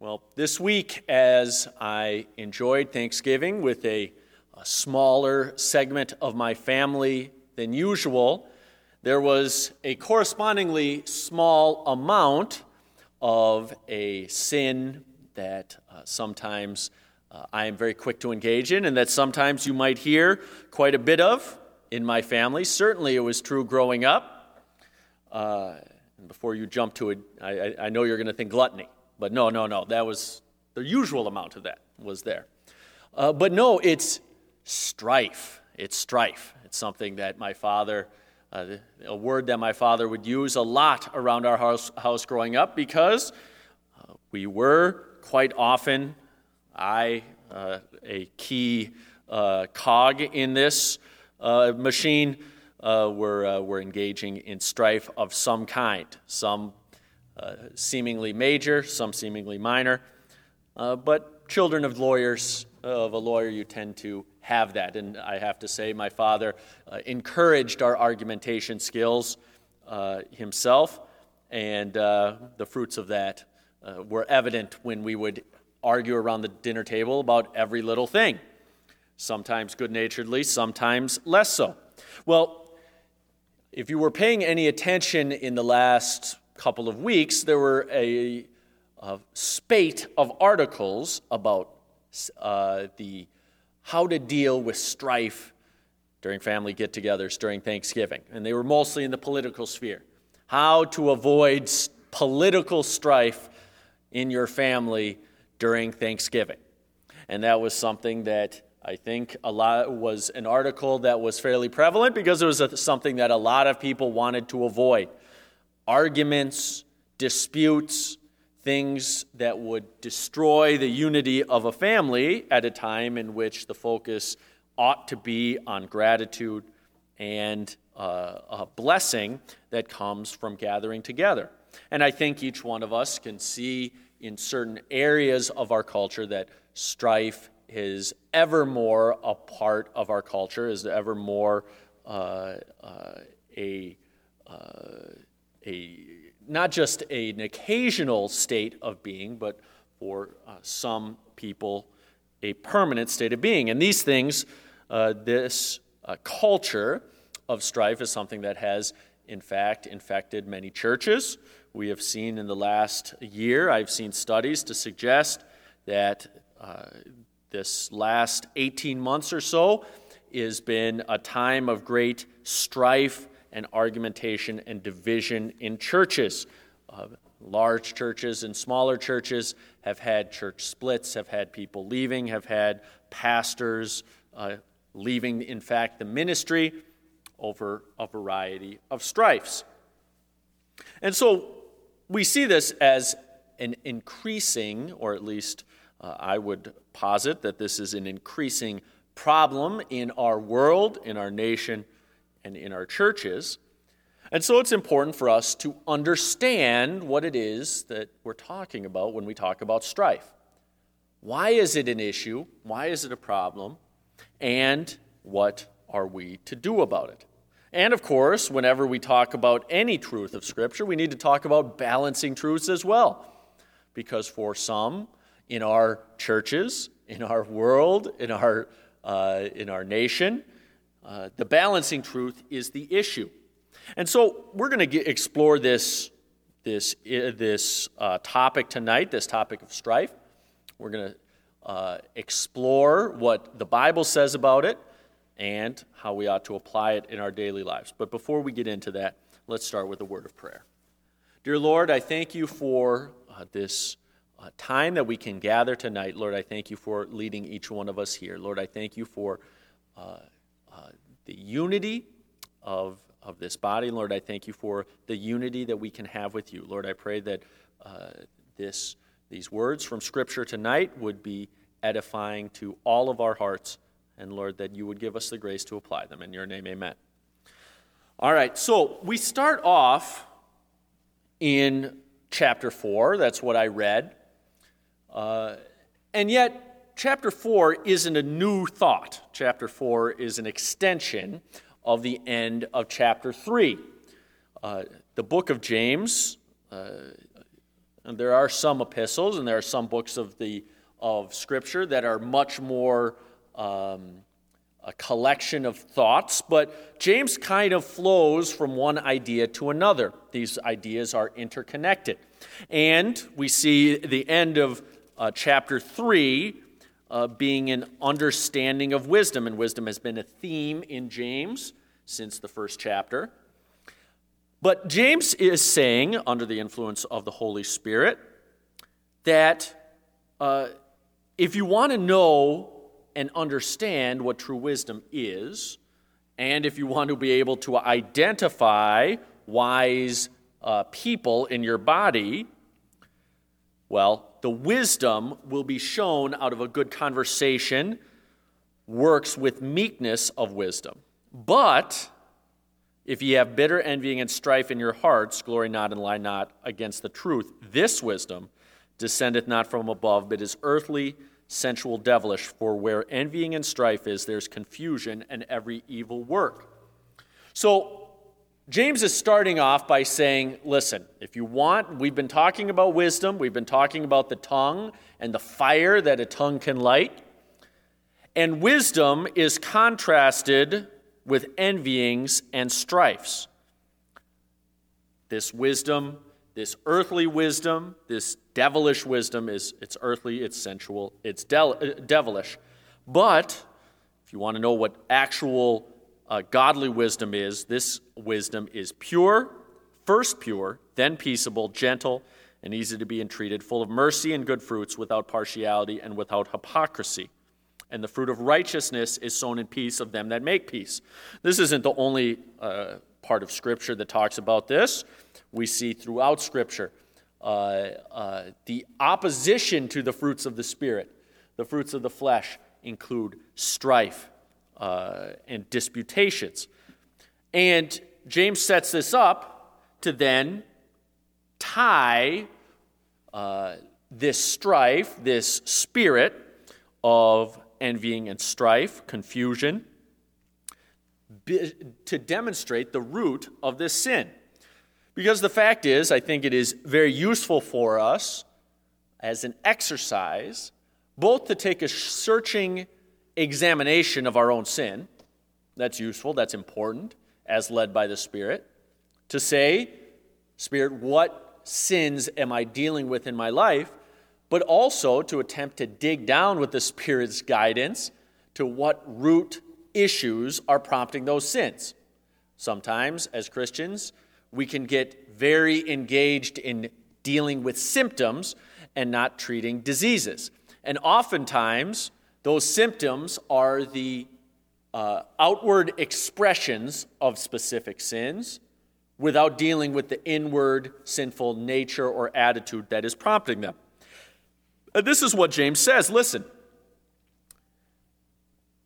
Well, this week, as I enjoyed Thanksgiving with a, a, smaller segment of my family than usual, there was a correspondingly small amount of a sin that uh, sometimes uh, I am very quick to engage in, and that sometimes you might hear quite a bit of in my family. Certainly, it was true growing up. Uh, and before you jump to it, I, I know you're going to think gluttony. But no, no, no. That was the usual amount of that was there. Uh, but no, it's strife. It's strife. It's something that my father, uh, a word that my father would use a lot around our house, house growing up because uh, we were quite often, I, uh, a key uh, cog in this uh, machine, were, were engaging in strife of some kind, some uh, seemingly major, some seemingly minor. Uh, but children of lawyers, of a lawyer, you tend to have that. And I have to say, my father uh, encouraged our argumentation skills uh, himself, and uh, the fruits of that were evident when we would argue around the dinner table about every little thing, sometimes good naturedly, sometimes less so. Well, if you were paying any attention in the last couple of weeks, there were a, a spate of articles about uh, the how to deal with strife during family get-togethers during Thanksgiving, and they were mostly in the political sphere. How to avoid political strife in your family during Thanksgiving, and that was something that I think a lot was an article that was fairly prevalent because it was a, something that a lot of people wanted to avoid arguments, disputes, things that would destroy the unity of a family at a time in which the focus ought to be on gratitude and uh, a blessing that comes from gathering together. And I think each one of us can see in certain areas of our culture that strife is ever more a part of our culture, is ever more uh, uh, a uh, a not just a, an occasional state of being, but for uh, some people, a permanent state of being. And these things, uh, this uh, culture of strife is something that has, in fact, infected many churches. We have seen in the last year, I've seen studies to suggest that uh, this last 18 months or so has been a time of great strife and argumentation and division in churches. Uh, large churches and smaller churches have had church splits, have had people leaving, have had pastors uh, leaving, in fact, the ministry over a variety of strifes. And so we see this as an increasing, or at least uh, I would posit that this is an increasing problem in our world, in our nation, and in our churches. And so it's important for us to understand what it is that we're talking about when we talk about strife. Why is it an issue? Why is it a problem? And what are we to do about it? And of course, whenever we talk about any truth of Scripture, we need to talk about balancing truths as well. Because for some in our churches, in our world, in our, uh, in our nation, uh, the balancing truth is the issue. And so we're going to explore this, this, uh, this uh, topic tonight, this topic of strife. We're going to uh, explore what the Bible says about it and how we ought to apply it in our daily lives. But before we get into that, let's start with a word of prayer. Dear Lord, I thank you for uh, this uh, time that we can gather tonight. Lord, I thank you for leading each one of us here. Lord, I thank you for the unity of, of this body. Lord, I thank you for the unity that we can have with you. Lord, I pray that uh, this, these words from Scripture tonight would be edifying to all of our hearts. And Lord, that you would give us the grace to apply them. In your name, amen. All right, so we start off in chapter 4. That's what I read. Uh, and yet, chapter 4 isn't a new thought. Chapter 4 is an extension of the end of chapter 3. Uh, the book of James, uh, And there are some epistles and there are some books of, the, of Scripture that are much more um, a collection of thoughts, but James kind of flows from one idea to another. These ideas are interconnected. And we see the end of uh, chapter 3 uh, being an understanding of wisdom, and wisdom has been a theme in James since the first chapter. But James is saying, under the influence of the Holy Spirit, that uh, if you want to know and understand what true wisdom is, and if you want to be able to identify wise uh, people in your body, well, the wisdom will be shown out of a good conversation, works with meekness of wisdom. But if ye have bitter envying and strife in your hearts, glory not and lie not against the truth. This wisdom descendeth not from above, but is earthly, sensual, devilish. For where envying and strife is, there's confusion and every evil work. So, James is starting off by saying, listen, if you want, we've been talking about wisdom, we've been talking about the tongue and the fire that a tongue can light. And wisdom is contrasted with envyings and strifes. This wisdom, this earthly wisdom, this devilish wisdom is it's earthly, it's sensual, it's de- devilish. But if you want to know what actual uh, godly wisdom is this wisdom is pure, first pure, then peaceable, gentle, and easy to be entreated, full of mercy and good fruits, without partiality and without hypocrisy. And the fruit of righteousness is sown in peace of them that make peace. This isn't the only uh, part of Scripture that talks about this. We see throughout Scripture uh, uh, the opposition to the fruits of the Spirit. The fruits of the flesh include strife, uh, and disputations. And James sets this up to then tie uh, this strife, this spirit of envying and strife, confusion, to demonstrate the root of this sin. Because the fact is, I think it is very useful for us as an exercise, both to take a searching examination of our own sin. That's useful, that's important, as led by the Spirit. To say, Spirit, what sins am I dealing with in my life? But also to attempt to dig down with the Spirit's guidance to what root issues are prompting those sins. Sometimes, as Christians, we can get very engaged in dealing with symptoms and not treating diseases. And oftentimes, those symptoms are the uh, outward expressions of specific sins without dealing with the inward sinful nature or attitude that is prompting them. And this is what James says listen,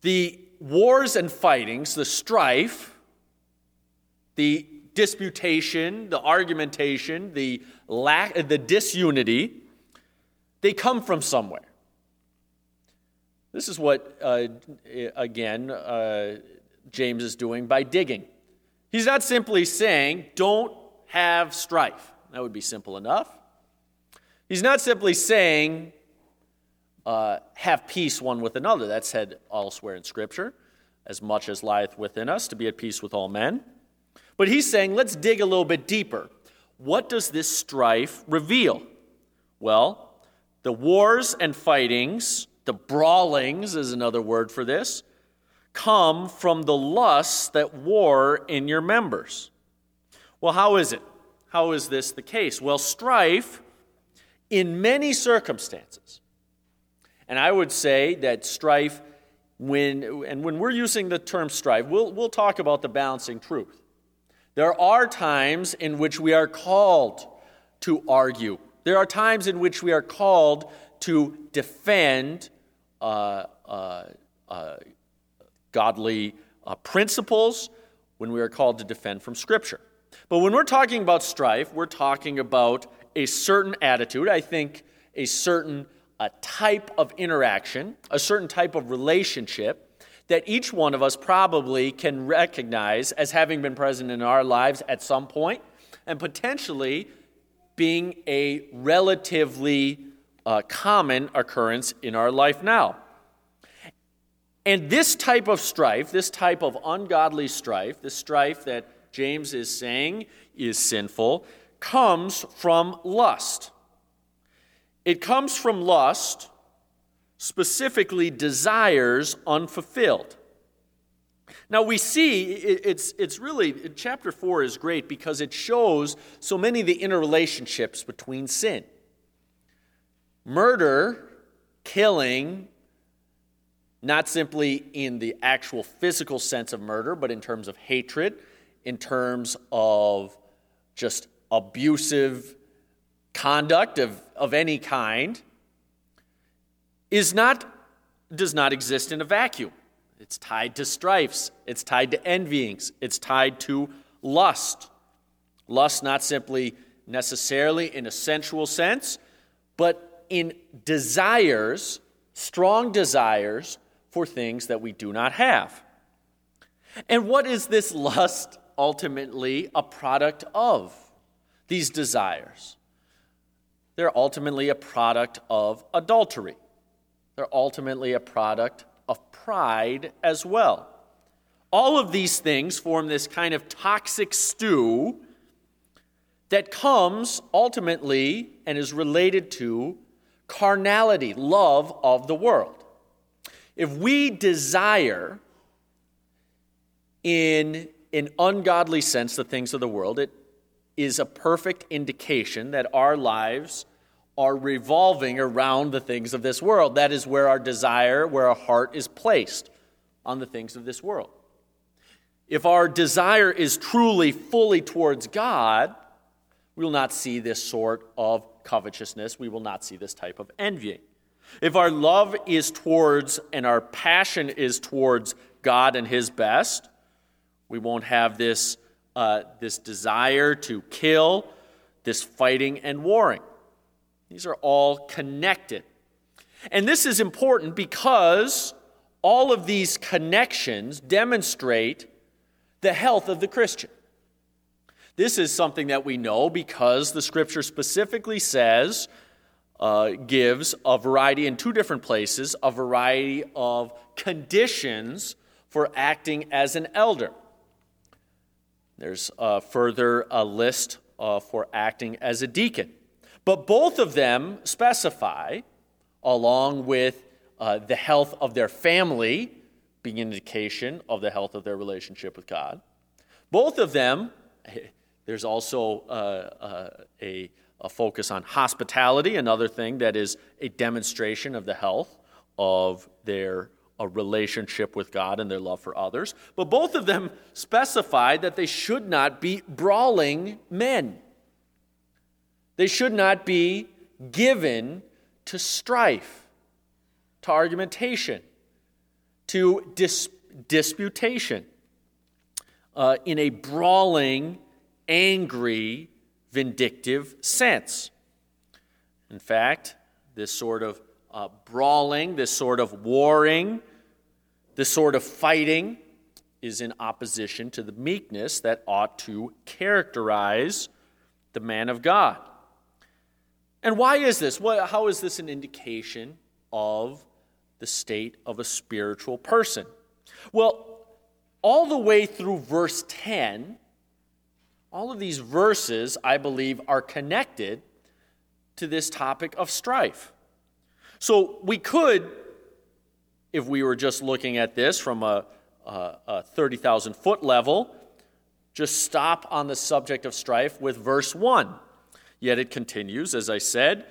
the wars and fightings, the strife, the disputation, the argumentation, the lack, the disunity, they come from somewhere. This is what, uh, again, uh, James is doing by digging. He's not simply saying, don't have strife. That would be simple enough. He's not simply saying, uh, have peace one with another. That's said elsewhere in Scripture, as much as lieth within us, to be at peace with all men. But he's saying, let's dig a little bit deeper. What does this strife reveal? Well, the wars and fightings the brawlings is another word for this, come from the lusts that war in your members. Well, how is it? How is this the case? Well, strife in many circumstances. And I would say that strife, when, and when we're using the term strife, we'll, we'll talk about the balancing truth. There are times in which we are called to argue. There are times in which we are called to defend uh, uh, uh, godly uh, principles when we are called to defend from Scripture. But when we're talking about strife, we're talking about a certain attitude, I think a certain a type of interaction, a certain type of relationship that each one of us probably can recognize as having been present in our lives at some point, and potentially being a relatively uh, common occurrence in our life now. And this type of strife, this type of ungodly strife, this strife that James is saying is sinful, comes from lust. It comes from lust, specifically desires unfulfilled. Now we see it's, it's really, chapter 4 is great because it shows so many of the interrelationships between sin. Murder, killing, not simply in the actual physical sense of murder, but in terms of hatred, in terms of just abusive conduct of, of any kind, is not, does not exist in a vacuum. It's tied to strifes, it's tied to envyings, it's tied to lust. Lust, not simply necessarily in a sensual sense, but in desires, strong desires for things that we do not have. And what is this lust ultimately a product of? These desires. They're ultimately a product of adultery. They're ultimately a product of pride as well. All of these things form this kind of toxic stew that comes ultimately and is related to carnality, love of the world. If we desire in an ungodly sense the things of the world, it is a perfect indication that our lives are revolving around the things of this world. That is where our desire, where our heart is placed on the things of this world. If our desire is truly fully towards God, we will not see this sort of covetousness. We will not see this type of envying. If our love is towards and our passion is towards God and His best, we won't have this, uh, this desire to kill, this fighting and warring. These are all connected. And this is important because all of these connections demonstrate the health of the Christian. This is something that we know because the scripture specifically says, uh, gives a variety in two different places, a variety of conditions for acting as an elder. There's uh, further a list uh, for acting as a deacon. But both of them specify, along with uh, the health of their family being an indication of the health of their relationship with God, both of them, there's also uh, uh, a, a focus on hospitality, another thing that is a demonstration of the health of their a relationship with God and their love for others. But both of them specify that they should not be brawling men. They should not be given to strife, to argumentation, to dis- disputation, uh, in a brawling, angry, vindictive sense. In fact, this sort of uh, brawling, this sort of warring, this sort of fighting is in opposition to the meekness that ought to characterize the man of God. And why is this? What, how is this an indication of the state of a spiritual person? Well, all the way through verse 10, all of these verses, I believe, are connected to this topic of strife. So we could, if we were just looking at this from a, a, a 30,000 foot level, just stop on the subject of strife with verse 1. Yet it continues, as I said,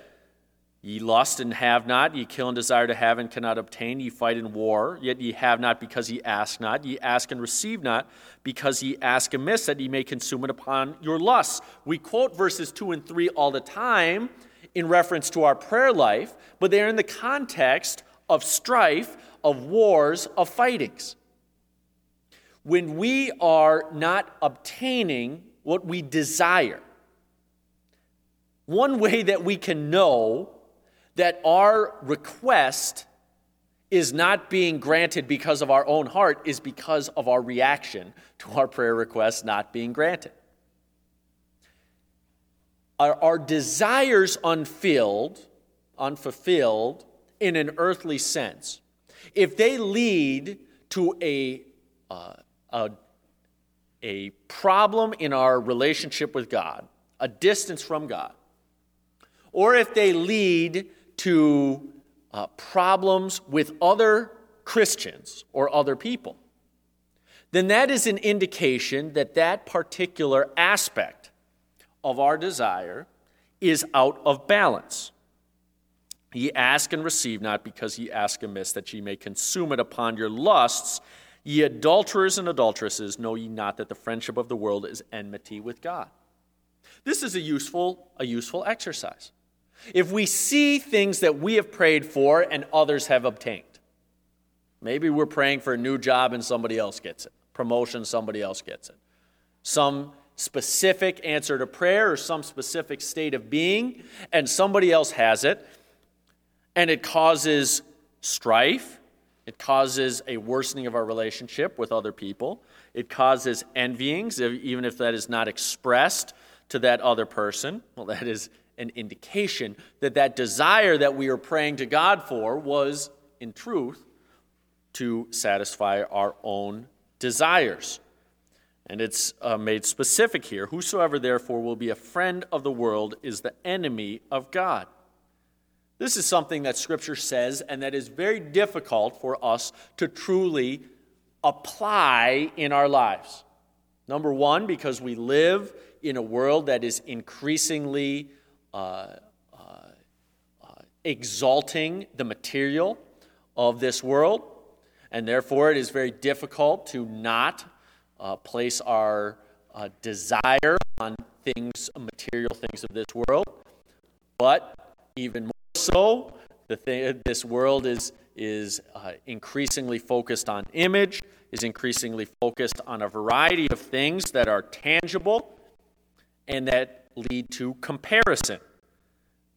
Ye lust and have not, ye kill and desire to have and cannot obtain, ye fight in war, yet ye have not because ye ask not, ye ask and receive not because ye ask amiss, that ye may consume it upon your lusts. We quote verses 2 and 3 all the time in reference to our prayer life, but they're in the context of strife, of wars, of fightings. When we are not obtaining what we desire, one way that we can know that our request is not being granted because of our own heart is because of our reaction to our prayer request not being granted. are our desires unfilled, unfulfilled in an earthly sense, if they lead to a, uh, a, a problem in our relationship with God, a distance from God, or if they lead to uh, problems with other Christians or other people, then that is an indication that that particular aspect of our desire is out of balance. Ye ask and receive not because ye ask amiss, that ye may consume it upon your lusts. Ye adulterers and adulteresses, know ye not that the friendship of the world is enmity with God? This is a useful, a useful exercise. If we see things that we have prayed for and others have obtained, maybe we're praying for a new job and somebody else gets it promotion, somebody else gets it. Some specific answer to prayer or some specific state of being, and somebody else has it, and it causes strife. It causes a worsening of our relationship with other people. It causes envyings, even if that is not expressed to that other person. Well, that is an indication that that desire that we are praying to God for was, in truth, to satisfy our own desires. And it's uh, made specific here Whosoever therefore will be a friend of the world is the enemy of God. This is something that Scripture says, and that is very difficult for us to truly apply in our lives. Number one, because we live in a world that is increasingly uh, uh, uh exalting the material of this world and therefore it is very difficult to not uh, place our desire on things, material things of this world. But even more so, the thing, this world is, is uh, increasingly focused on image, is increasingly focused on a variety of things that are tangible and that lead to comparison.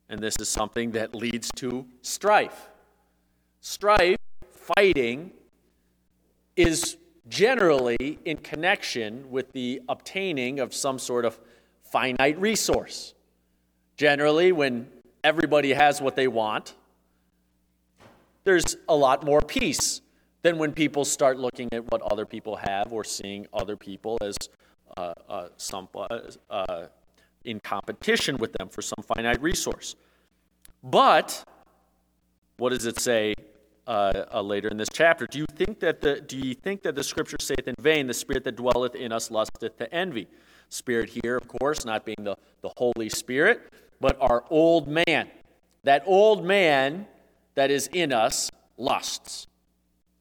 And this is something that leads to strife. Strife, fighting, is generally in connection with the obtaining of some sort of finite resource. Generally, when everybody has what they want, there's a lot more peace than when people start looking at what other people have or seeing other people as uh, uh, some, uh, uh in competition with them for some finite resource. But what does it say uh, uh, later in this chapter. Do you think that the do you think that the scripture saith in vain, the spirit that dwelleth in us lusteth to envy? Spirit here, of course, not being the, the Holy Spirit, but our old man. That old man that is in us lusts.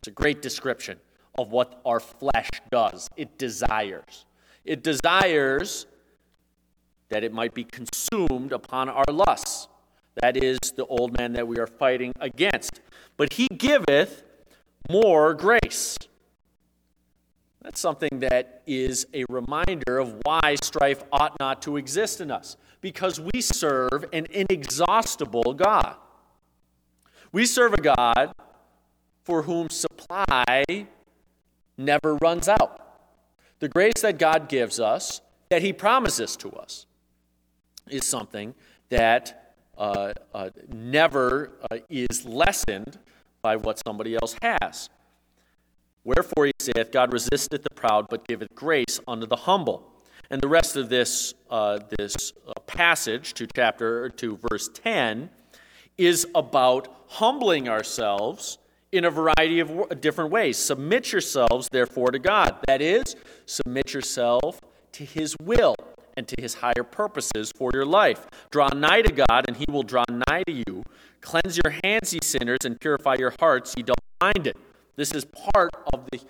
It's a great description of what our flesh does. It desires. It desires that it might be consumed upon our lusts. That is the old man that we are fighting against but he giveth more grace. That's something that is a reminder of why strife ought not to exist in us, because we serve an inexhaustible God. We serve a God for whom supply never runs out. The grace that God gives us, that He promises to us, is something that uh, uh, never uh, is lessened by what somebody else has. Wherefore he saith, God resisteth the proud, but giveth grace unto the humble. And the rest of this, uh, this uh, passage to chapter to verse 10 is about humbling ourselves in a variety of different ways. Submit yourselves, therefore, to God. That is, submit yourself to his will and to his higher purposes for your life. Draw nigh to God, and he will draw nigh to you. Cleanse your hands, ye sinners, and purify your hearts, ye don't mind it. This is part of the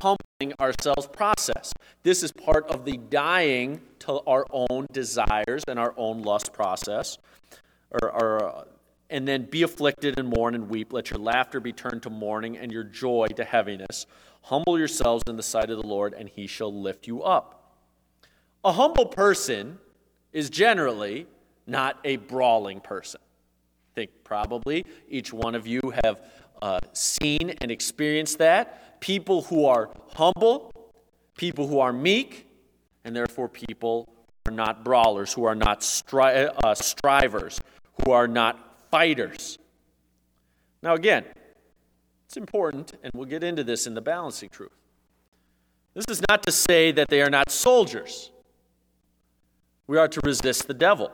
humbling ourselves process. This is part of the dying to our own desires and our own lust process. Or, or, uh, and then be afflicted and mourn and weep. Let your laughter be turned to mourning and your joy to heaviness. Humble yourselves in the sight of the Lord, and he shall lift you up. A humble person is generally not a brawling person. I think probably each one of you have uh, seen and experienced that. People who are humble, people who are meek, and therefore people are not brawlers, who are not stri- uh, strivers, who are not fighters. Now, again, it's important, and we'll get into this in the balancing truth. This is not to say that they are not soldiers. We are to resist the devil.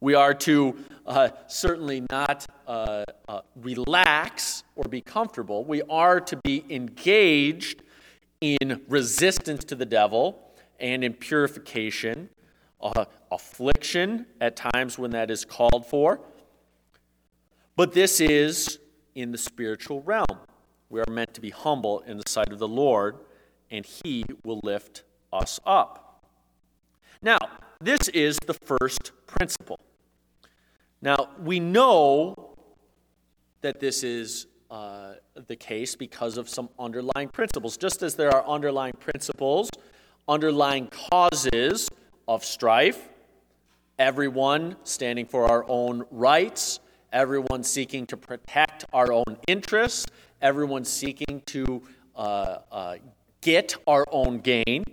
We are to uh, certainly not uh, uh, relax or be comfortable. We are to be engaged in resistance to the devil and in purification, uh, affliction at times when that is called for. But this is in the spiritual realm. We are meant to be humble in the sight of the Lord, and He will lift us up. Now, this is the first principle. Now, we know that this is uh, the case because of some underlying principles. Just as there are underlying principles, underlying causes of strife, everyone standing for our own rights, everyone seeking to protect our own interests, everyone seeking to uh, uh, get our own gain.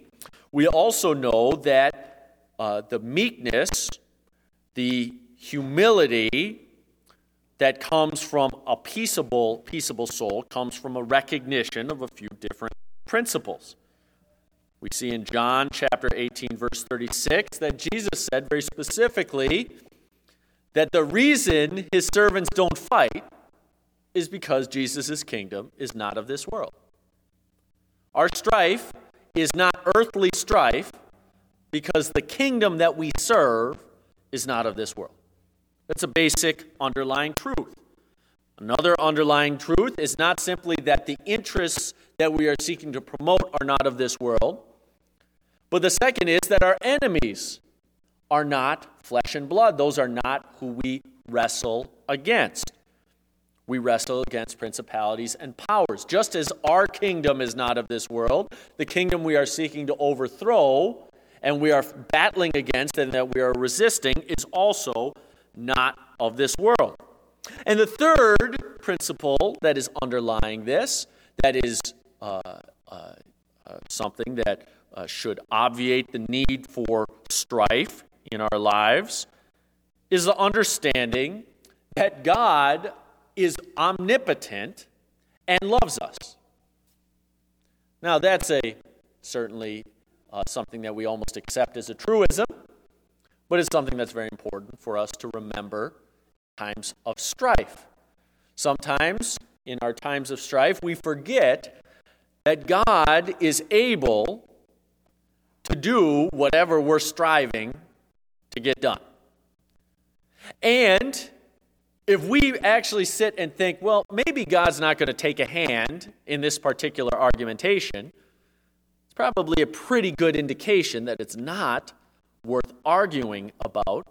We also know that uh, the meekness, the humility that comes from a peaceable, peaceable soul comes from a recognition of a few different principles. We see in John chapter 18, verse 36, that Jesus said very specifically that the reason his servants don't fight is because Jesus' kingdom is not of this world. Our strife is not earthly strife because the kingdom that we serve is not of this world. That's a basic underlying truth. Another underlying truth is not simply that the interests that we are seeking to promote are not of this world, but the second is that our enemies are not flesh and blood. Those are not who we wrestle against. We wrestle against principalities and powers. Just as our kingdom is not of this world, the kingdom we are seeking to overthrow and we are battling against and that we are resisting is also not of this world. And the third principle that is underlying this, that is uh, uh, uh, something that uh, should obviate the need for strife in our lives, is the understanding that God is omnipotent and loves us. Now, that's a certainly uh, something that we almost accept as a truism, but it's something that's very important for us to remember times of strife. Sometimes in our times of strife, we forget that God is able to do whatever we're striving to get done. And if we actually sit and think, well, maybe God's not going to take a hand in this particular argumentation, it's probably a pretty good indication that it's not worth arguing about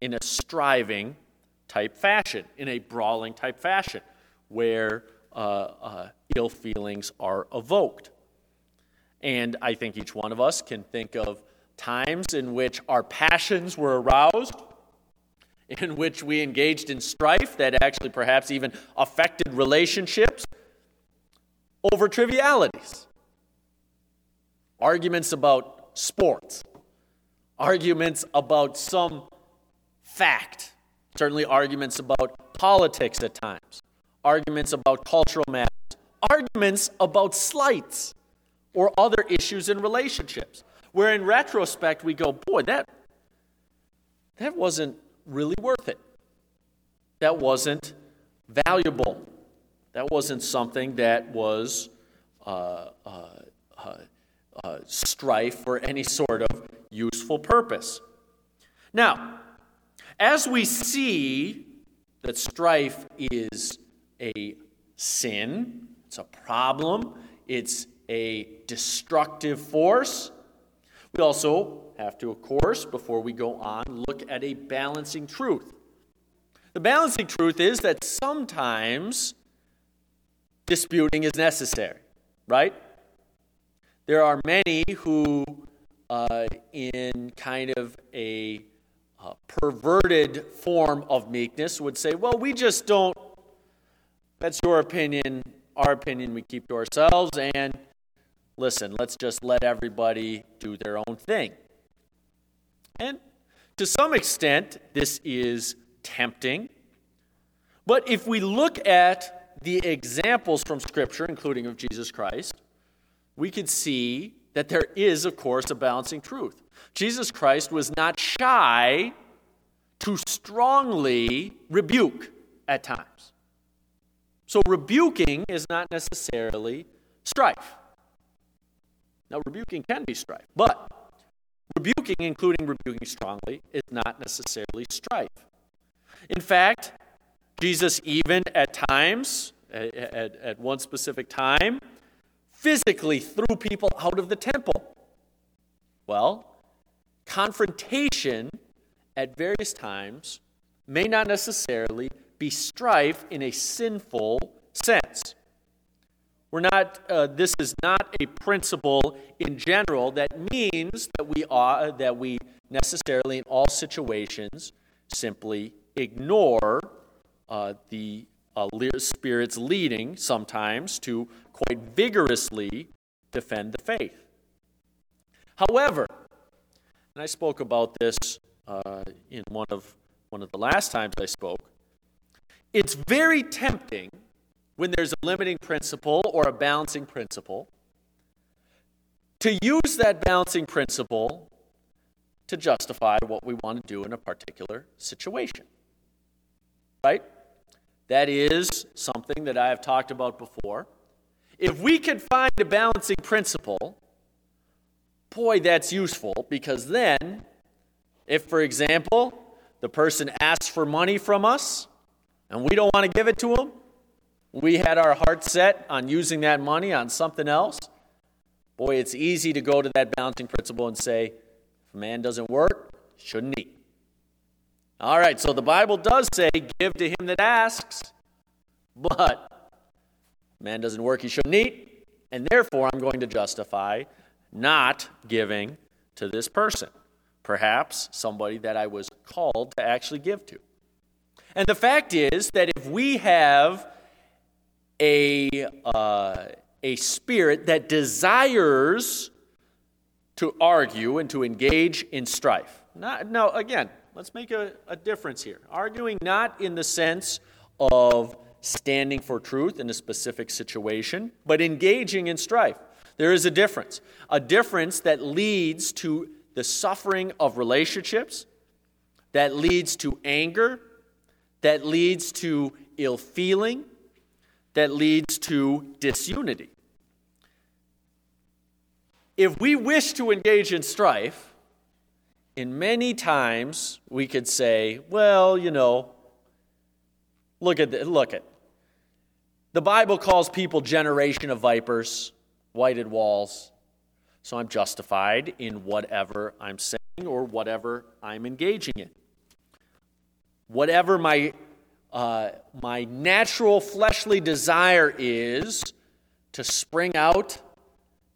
in a striving type fashion, in a brawling type fashion, where uh, uh, ill feelings are evoked. And I think each one of us can think of times in which our passions were aroused, in which we engaged in strife that actually perhaps even affected relationships over trivialities. Arguments about sports, arguments about some fact, certainly arguments about politics at times, arguments about cultural matters, arguments about slights or other issues in relationships. Where in retrospect we go, boy, that, that wasn't really worth it. That wasn't valuable. That wasn't something that was uh, uh, uh, uh strife for any sort of useful purpose. Now, as we see that strife is a sin, it's a problem, it's a destructive force, we also have to, of course, before we go on, look at a balancing truth. The balancing truth is that sometimes disputing is necessary, right? There are many who uh, in kind of a uh, perverted form of meekness would say, well, we just don't, that's your opinion, our opinion we keep to ourselves, and listen, let's just let everybody do their own thing. And to some extent, this is tempting. But if we look at the examples from Scripture, including of Jesus Christ, we could see that there is, of course, a balancing truth. Jesus Christ was not shy to strongly rebuke at times. So, rebuking is not necessarily strife. Now, rebuking can be strife, but rebuking, including rebuking strongly, is not necessarily strife. In fact, Jesus, even at times, at, at, at one specific time, physically threw people out of the temple. Well, confrontation at various times may not necessarily be strife in a sinful sense. We're not, uh, this is not a principle in general that means that we, are, that we necessarily, in all situations, simply ignore uh, the uh, Spirit's leading sometimes to quite vigorously defend the faith. However, and I spoke about this uh, in one of, one of the last times I spoke, it's very tempting when there's a limiting principle or a balancing principle to use that balancing principle to justify what we want to do in a particular situation. Right? That is something that I have talked about before. If we can find a balancing principle, boy, that's useful because then, if, for example, the person asks for money from us and we don't want to give it to them, we had our heart set on using that money on something else, boy, it's easy to go to that balancing principle and say, if a man doesn't work, shouldn't eat. All right, so the Bible does say, give to him that asks, but man doesn't work, he shouldn't eat, and therefore I'm going to justify not giving to this person. Perhaps somebody that I was called to actually give to. And the fact is that if we have a, uh, a spirit that desires to argue and to engage in strife, not, now, again, Let's make a, a difference here. Arguing not in the sense of standing for truth in a specific situation, but engaging in strife. There is a difference. A difference that leads to the suffering of relationships, that leads to anger, that leads to ill feeling, that leads to disunity. If we wish to engage in strife, in many times we could say, well, you know, look at the, look at the Bible calls people generation of vipers, whited walls. So I'm justified in whatever I'm saying or whatever I'm engaging in. Whatever my uh, my natural fleshly desire is to spring out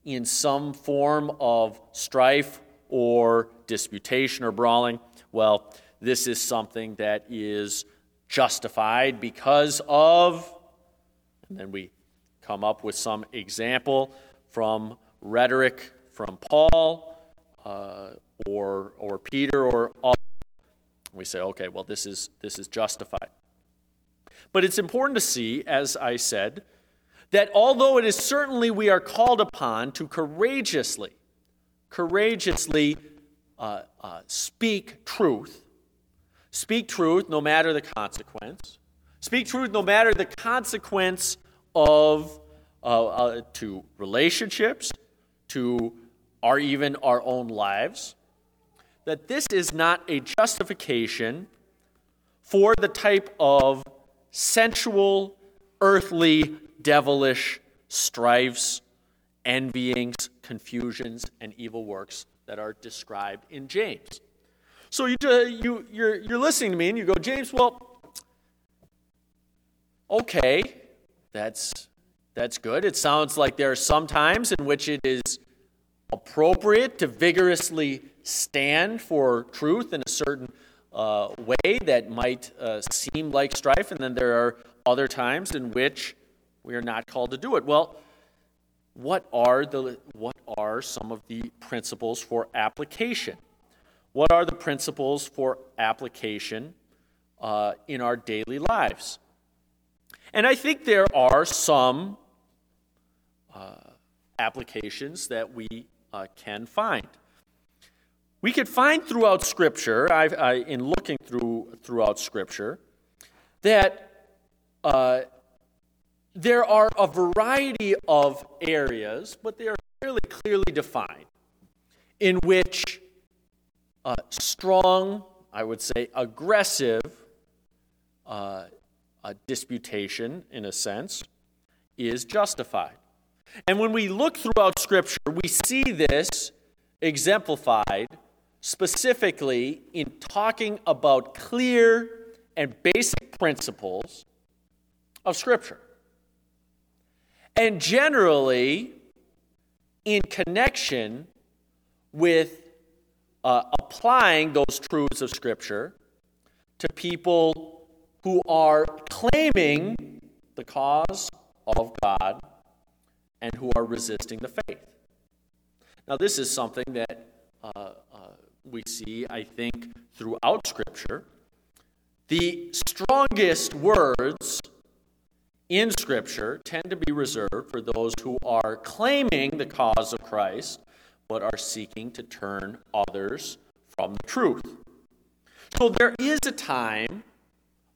in some form of strife or disputation or brawling. Well, this is something that is justified because of, and then we come up with some example from rhetoric from Paul uh, or, or Peter or all. We say, okay, well, this is, this is justified. But it's important to see, as I said, that although it is certainly we are called upon to courageously courageously uh, uh, speak truth. Speak truth no matter the consequence. Speak truth no matter the consequence of uh, uh to relationships, to our even our own lives. That this is not a justification for the type of sensual, earthly, devilish strifes, envyings, confusions, and evil works that are described in James. So you, you, you're, you're listening to me and you go, James, well, okay, that's, that's good. It sounds like there are some times in which it is appropriate to vigorously stand for truth in a certain uh, way that might uh, seem like strife, and then there are other times in which we are not called to do it. Well, what are, the, what are some of the principles for application? What are the principles for application uh, in our daily lives? And I think there are some uh, applications that we uh, can find. We could find throughout Scripture, I, in looking through throughout Scripture, that uh, there are a variety of areas, but they are fairly clearly defined, in which uh, strong, I would say, aggressive uh, disputation, in a sense, is justified. And when we look throughout Scripture, we see this exemplified specifically in talking about clear and basic principles of Scripture. And generally, in connection with uh, applying those truths of Scripture to people who are claiming the cause of God and who are resisting the faith. Now, this is something that uh, uh, we see, I think, throughout Scripture. The strongest words in Scripture tend to be reserved for those who are claiming the cause of Christ but are seeking to turn others from the truth. So there is a time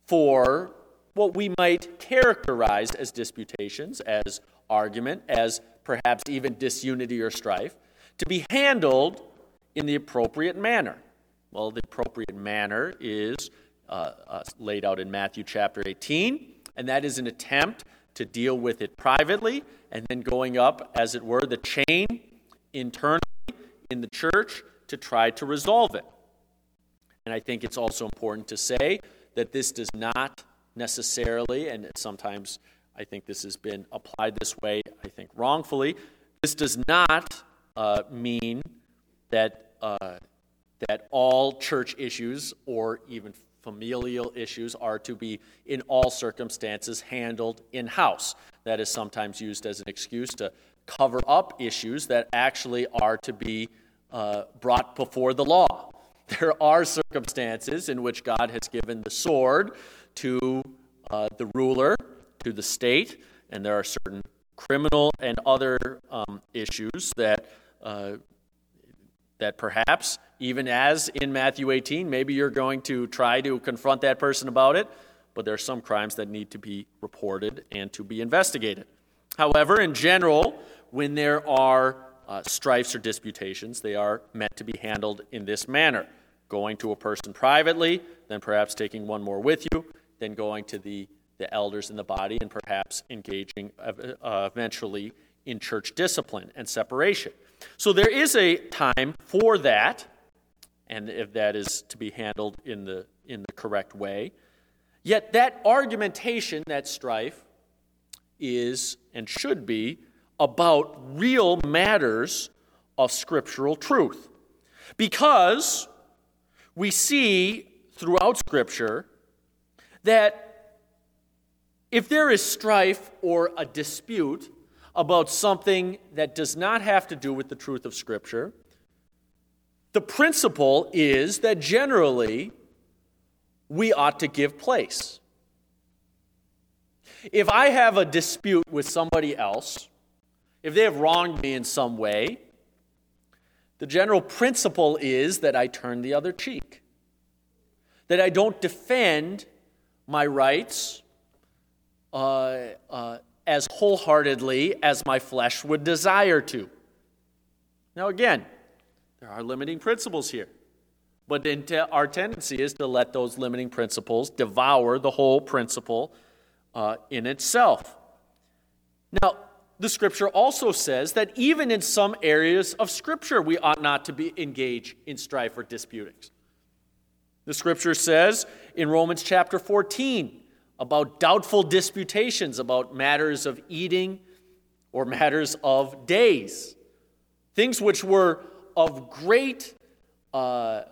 for what we might characterize as disputations, as argument, as perhaps even disunity or strife, to be handled in the appropriate manner. Well, the appropriate manner is uh, uh, laid out in Matthew chapter 18, and that is an attempt to deal with it privately and then going up, as it were, the chain internally in the church to try to resolve it. And I think it's also important to say that this does not necessarily, and sometimes I think this has been applied this way, I think wrongfully, this does not uh, mean that, uh, that all church issues or even familial issues are to be, in all circumstances, handled in house. That is sometimes used as an excuse to cover up issues that actually are to be uh, brought before the law. There are circumstances in which God has given the sword to uh, the ruler, to the state, and there are certain criminal and other um, issues that uh, that perhaps even as in Matthew 18, maybe you're going to try to confront that person about it, but there are some crimes that need to be reported and to be investigated. However, in general, when there are uh, strifes or disputations, they are meant to be handled in this manner going to a person privately, then perhaps taking one more with you, then going to the, the elders in the body, and perhaps engaging uh, eventually in church discipline and separation. So there is a time for that, and if that is to be handled in the, in the correct way. Yet that argumentation, that strife, is and should be about real matters of scriptural truth. Because we see throughout Scripture that if there is strife or a dispute about something that does not have to do with the truth of Scripture, the principle is that generally we ought to give place. If I have a dispute with somebody else, if they have wronged me in some way, the general principle is that I turn the other cheek, that I don't defend my rights uh, uh, as wholeheartedly as my flesh would desire to. Now, again, there are limiting principles here. But our tendency is to let those limiting principles devour the whole principle uh, in itself. Now, the scripture also says that even in some areas of scripture, we ought not to be engaged in strife or disputings. The scripture says in Romans chapter 14 about doubtful disputations about matters of eating or matters of days, things which were of great uh,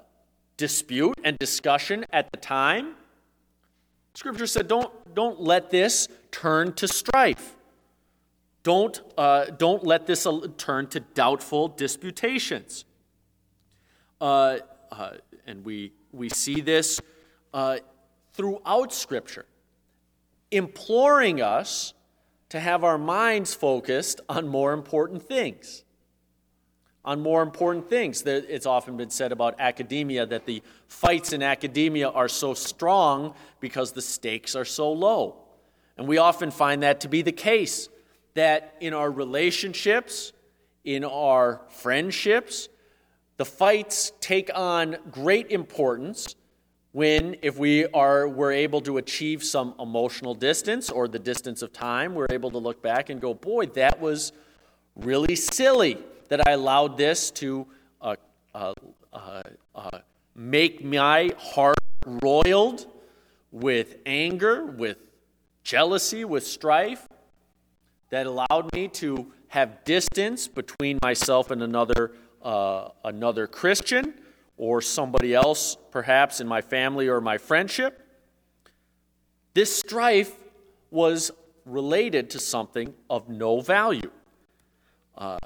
dispute and discussion at the time. Scripture said, don't, don't let this turn to strife. Don't, uh, don't let this turn to doubtful disputations. Uh, uh, and we, we see this uh, throughout Scripture, imploring us to have our minds focused on more important things. On more important things. It's often been said about academia that the fights in academia are so strong because the stakes are so low. And we often find that to be the case, that in our relationships, in our friendships, the fights take on great importance when if we are we're able to achieve some emotional distance or the distance of time we're able to look back and go boy that was really silly that i allowed this to uh, uh, uh, uh make my heart roiled with anger with jealousy with strife that allowed me to have distance between myself and another uh, another christian or somebody else, perhaps in my family or my friendship. This strife was related to something of no value. Uh,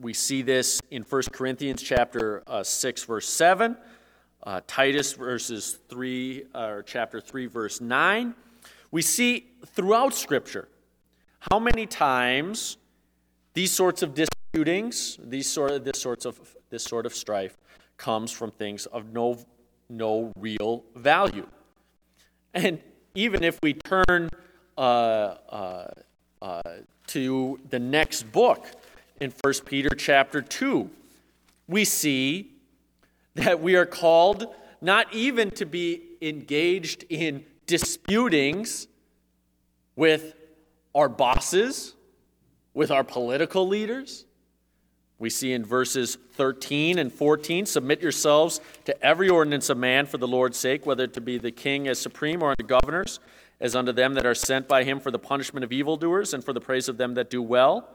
we see this in 1 Corinthians chapter uh, 6, verse 7, uh, Titus verses 3, or chapter 3, verse 9. We see throughout Scripture how many times these sorts of disputings, these sort of, this, sorts of, this sort of strife, comes from things of no, no real value. And even if we turn uh, uh, uh, to the next book in 1 Peter chapter 2, we see that we are called not even to be engaged in disputings with our bosses, with our political leaders, we see in verses 13 and 14 submit yourselves to every ordinance of man for the Lord's sake, whether to be the king as supreme or the governors, as unto them that are sent by him for the punishment of evildoers and for the praise of them that do well.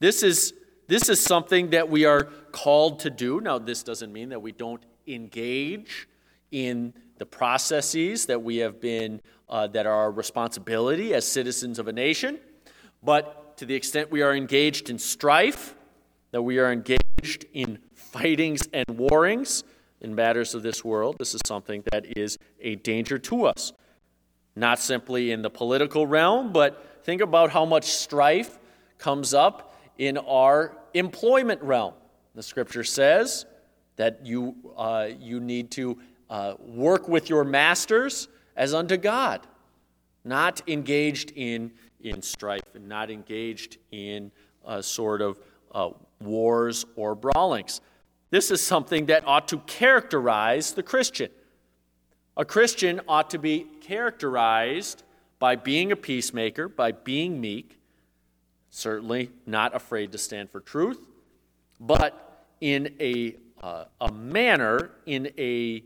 This is, this is something that we are called to do. Now, this doesn't mean that we don't engage in the processes that we have been, uh, that are our responsibility as citizens of a nation, but to the extent we are engaged in strife, that we are engaged in fightings and warrings in matters of this world. This is something that is a danger to us. Not simply in the political realm, but think about how much strife comes up in our employment realm. The scripture says that you, uh, you need to uh, work with your masters as unto God, not engaged in, in strife and not engaged in a sort of uh, wars or brawlings. This is something that ought to characterize the Christian. A Christian ought to be characterized by being a peacemaker, by being meek, certainly not afraid to stand for truth, but in a, uh, a manner, in a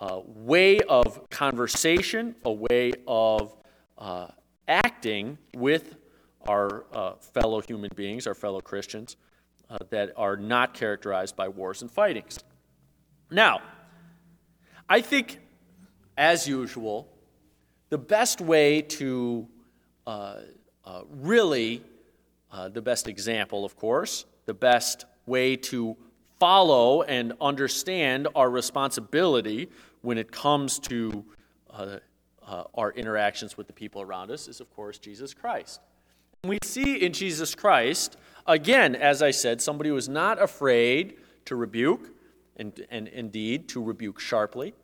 uh, way of conversation, a way of uh, acting with our uh, fellow human beings, our fellow Christians, uh, that are not characterized by wars and fightings. Now, I think, as usual, the best way to uh, uh, really, uh, the best example, of course, the best way to follow and understand our responsibility when it comes to uh, uh, our interactions with the people around us is, of course, Jesus Christ. And We see in Jesus Christ, again, as I said, somebody who is not afraid to rebuke, and, and indeed to rebuke sharply.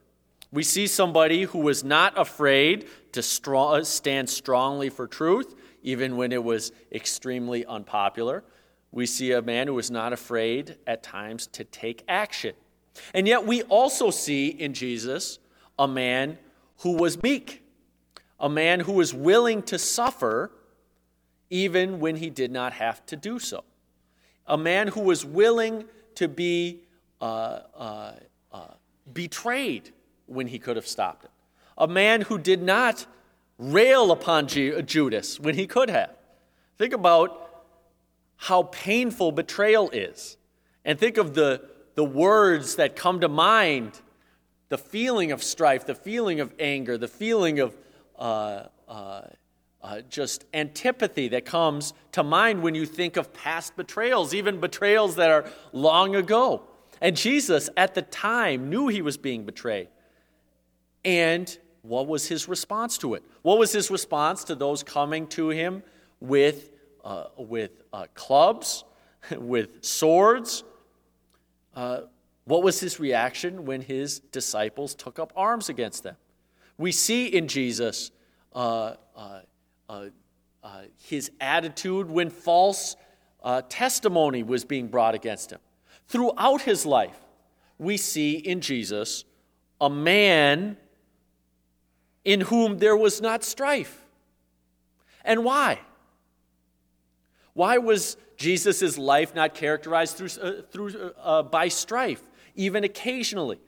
We see somebody who was not afraid to strong, stand strongly for truth, even when it was extremely unpopular. We see a man who was not afraid at times to take action. And yet, we also see in Jesus a man who was meek, a man who was willing to suffer even when he did not have to do so. A man who was willing to be uh, uh, uh, betrayed when he could have stopped it. A man who did not rail upon Judas when he could have. Think about how painful betrayal is. And think of the, the words that come to mind the feeling of strife, the feeling of anger, the feeling of uh, uh, uh, just antipathy that comes to mind when you think of past betrayals, even betrayals that are long ago. And Jesus, at the time, knew he was being betrayed. And what was his response to it? What was his response to those coming to him with, uh, with uh, clubs, with swords? Uh, what was his reaction when his disciples took up arms against them? We see in Jesus uh, uh, uh, his attitude when false testimony was being brought against him. Throughout his life, we see in Jesus a man in whom there was not strife. And why? Why was Jesus' life not characterized through, uh, through, uh, by strife, even occasionally?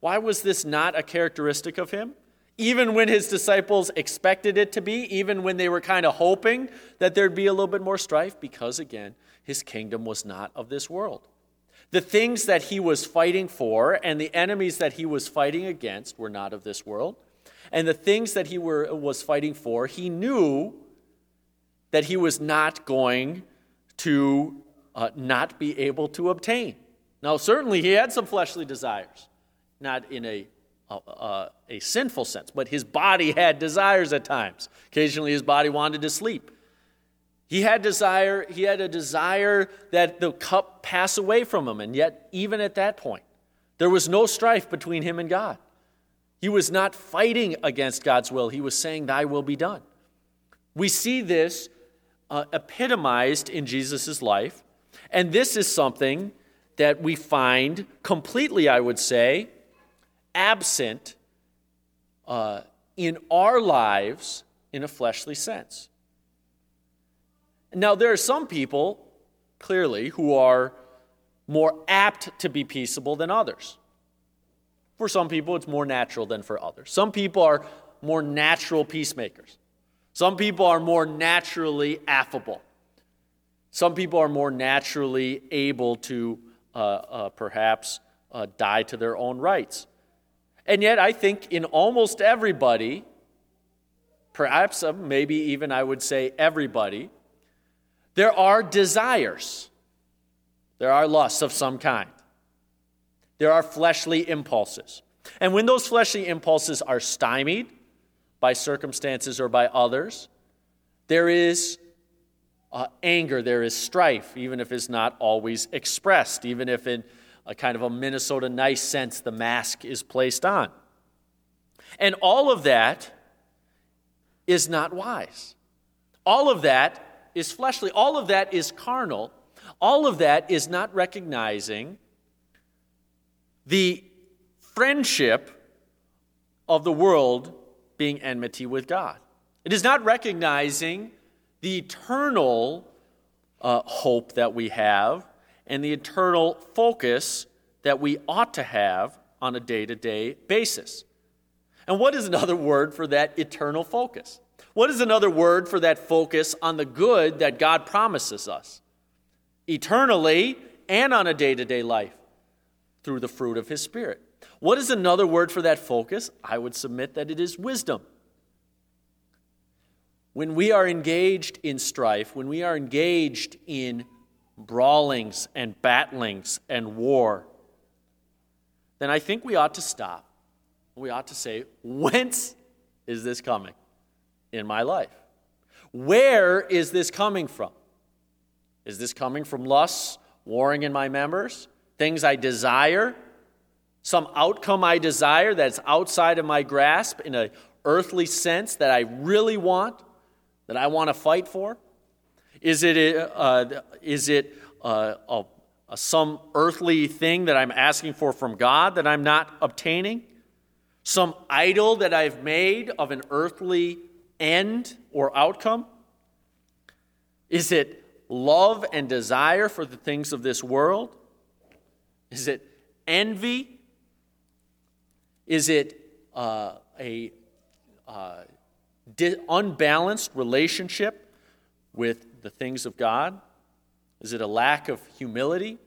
Why was this not a characteristic of him? Even when his disciples expected it to be, even when they were kind of hoping that there'd be a little bit more strife, because again, his kingdom was not of this world. The things that he was fighting for and the enemies that he was fighting against were not of this world and the things that he were, was fighting for, he knew that he was not going to uh, not be able to obtain. Now, certainly he had some fleshly desires, not in a, a, a sinful sense, but his body had desires at times. Occasionally, his body wanted to sleep. He had desire, he had a desire that the cup pass away from him, and yet, even at that point, there was no strife between him and God. He was not fighting against God's will, he was saying, Thy will be done. We see this uh, epitomized in Jesus' life, and this is something that we find completely, I would say, absent uh, in our lives in a fleshly sense. Now, there are some people, clearly, who are more apt to be peaceable than others. For some people, it's more natural than for others. Some people are more natural peacemakers. Some people are more naturally affable. Some people are more naturally able to uh, uh, perhaps uh, die to their own rights. And yet, I think in almost everybody, perhaps uh, maybe even I would say everybody, there are desires. There are lusts of some kind. There are fleshly impulses. And when those fleshly impulses are stymied by circumstances or by others, there is uh, anger, there is strife, even if it's not always expressed, even if in a kind of a Minnesota nice sense the mask is placed on. And all of that is not wise. All of that is fleshly. All of that is carnal. All of that is not recognizing the friendship of the world being enmity with God. It is not recognizing the eternal uh, hope that we have and the eternal focus that we ought to have on a day to day basis. And what is another word for that eternal focus? What is another word for that focus on the good that God promises us? Eternally and on a day to day life through the fruit of his Spirit. What is another word for that focus? I would submit that it is wisdom. When we are engaged in strife, when we are engaged in brawlings and battlings and war, then I think we ought to stop. We ought to say, whence is this coming in my life? Where is this coming from? Is this coming from lusts warring in my members? Things I desire, some outcome I desire that's outside of my grasp in an earthly sense that I really want, that I want to fight for? Is it, uh, is it uh, a, a, some earthly thing that I'm asking for from God that I'm not obtaining? Some idol that I've made of an earthly end or outcome? Is it love and desire for the things of this world? Is it envy? Is it uh, a uh, di- unbalanced relationship with the things of God? Is it a lack of humility?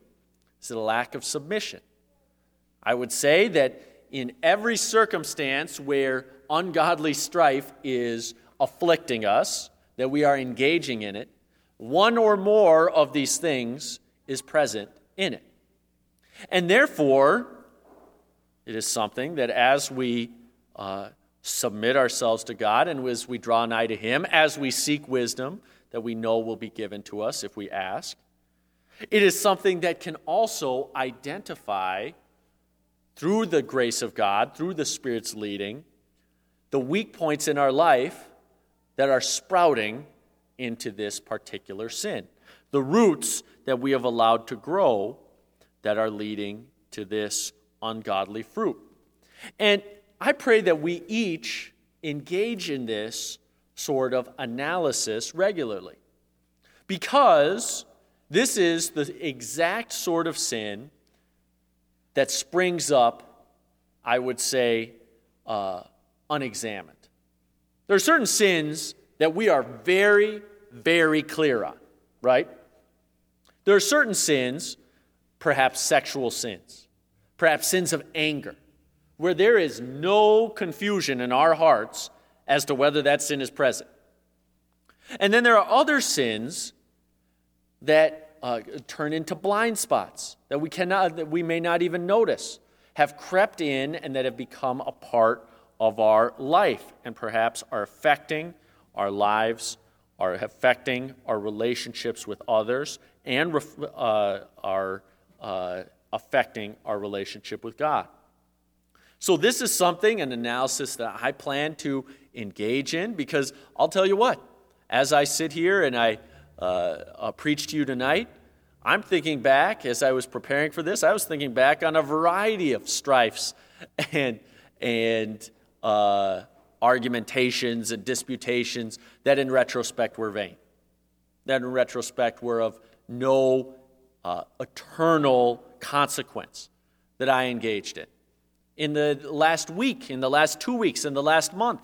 Is it a lack of submission? I would say that in every circumstance where ungodly strife is afflicting us, that we are engaging in it, one or more of these things is present in it. And therefore, it is something that as we uh, submit ourselves to God and as we draw nigh to Him, as we seek wisdom that we know will be given to us if we ask, it is something that can also identify through the grace of God, through the Spirit's leading, the weak points in our life that are sprouting into this particular sin. The roots that we have allowed to grow that are leading to this ungodly fruit. And I pray that we each engage in this sort of analysis regularly. Because this is the exact sort of sin that springs up, I would say, uh, unexamined. There are certain sins that we are very, very clear on, right? There are certain sins, perhaps sexual sins, perhaps sins of anger, where there is no confusion in our hearts as to whether that sin is present. And then there are other sins that uh, turn into blind spots that we cannot that we may not even notice have crept in and that have become a part of our life and perhaps are affecting our lives are affecting our relationships with others and uh, are uh, affecting our relationship with God. So, this is something, an analysis that I plan to engage in because I'll tell you what, as I sit here and I uh, uh, preach to you tonight, I'm thinking back as I was preparing for this, I was thinking back on a variety of strifes and, and uh, argumentations and disputations that in retrospect were vain, that in retrospect were of no uh, eternal consequence that I engaged in. In the last week, in the last two weeks, in the last month.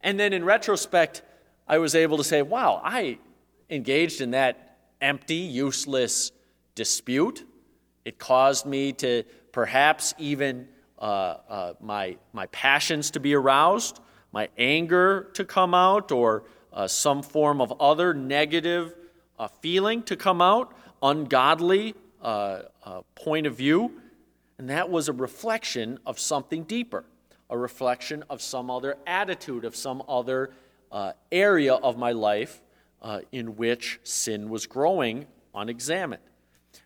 And then in retrospect, I was able to say, wow, I engaged in that empty, useless dispute. It caused me to perhaps even uh, uh, my, my passions to be aroused, my anger to come out, or uh, some form of other negative uh, feeling to come out, ungodly uh, uh, point of view. And that was a reflection of something deeper, a reflection of some other attitude, of some other area of my life in which sin was growing unexamined.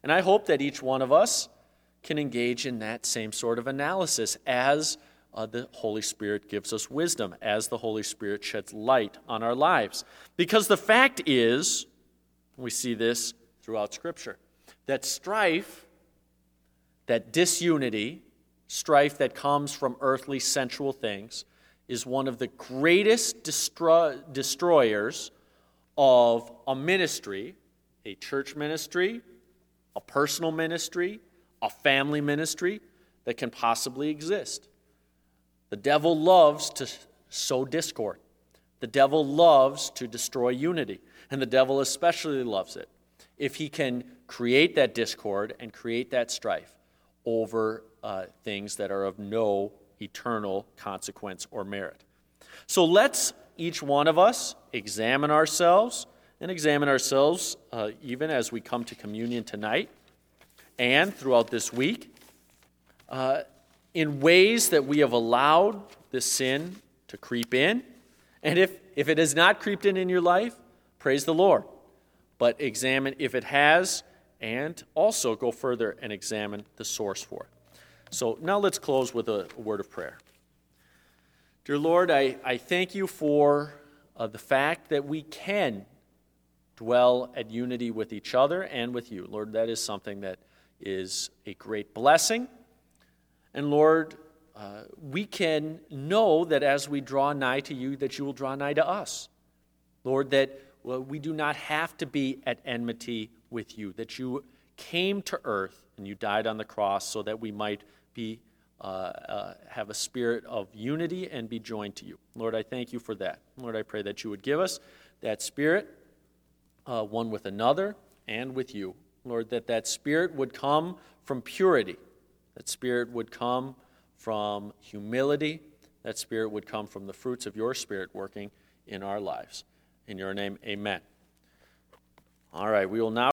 And I hope that each one of us can engage in that same sort of analysis as uh, the Holy Spirit gives us wisdom, as the Holy Spirit sheds light on our lives. Because the fact is, we see this throughout Scripture, that strife, that disunity, strife that comes from earthly sensual things, is one of the greatest destroy- destroyers of a ministry, a church ministry, a personal ministry, a family ministry that can possibly exist. The devil loves to sow discord. The devil loves to destroy unity, and the devil especially loves it if he can create that discord and create that strife over uh, things that are of no eternal consequence or merit. So let's each one of us examine ourselves and examine ourselves uh, even as we come to communion tonight and throughout this week uh, in ways that we have allowed this sin to creep in. And if, if it has not creeped in in your life, praise the Lord. But examine if it has, and also go further and examine the source for it. So now let's close with a, word of prayer. Dear Lord, I, I thank you for uh, the fact that we can dwell at unity with each other and with you. Lord, that is something that is a great blessing. And Lord, uh, we can know that as we draw nigh to you, that you will draw nigh to us. Lord, that well, we do not have to be at enmity with you, that you came to earth and you died on the cross so that we might be, uh, uh, have a spirit of unity and be joined to you. Lord, I thank you for that. Lord, I pray that you would give us that spirit, uh, one with another and with you. Lord, that that spirit would come from purity, that spirit would come from humility, that spirit would come from the fruits of your spirit working in our lives. In your name, amen. All right, we will now.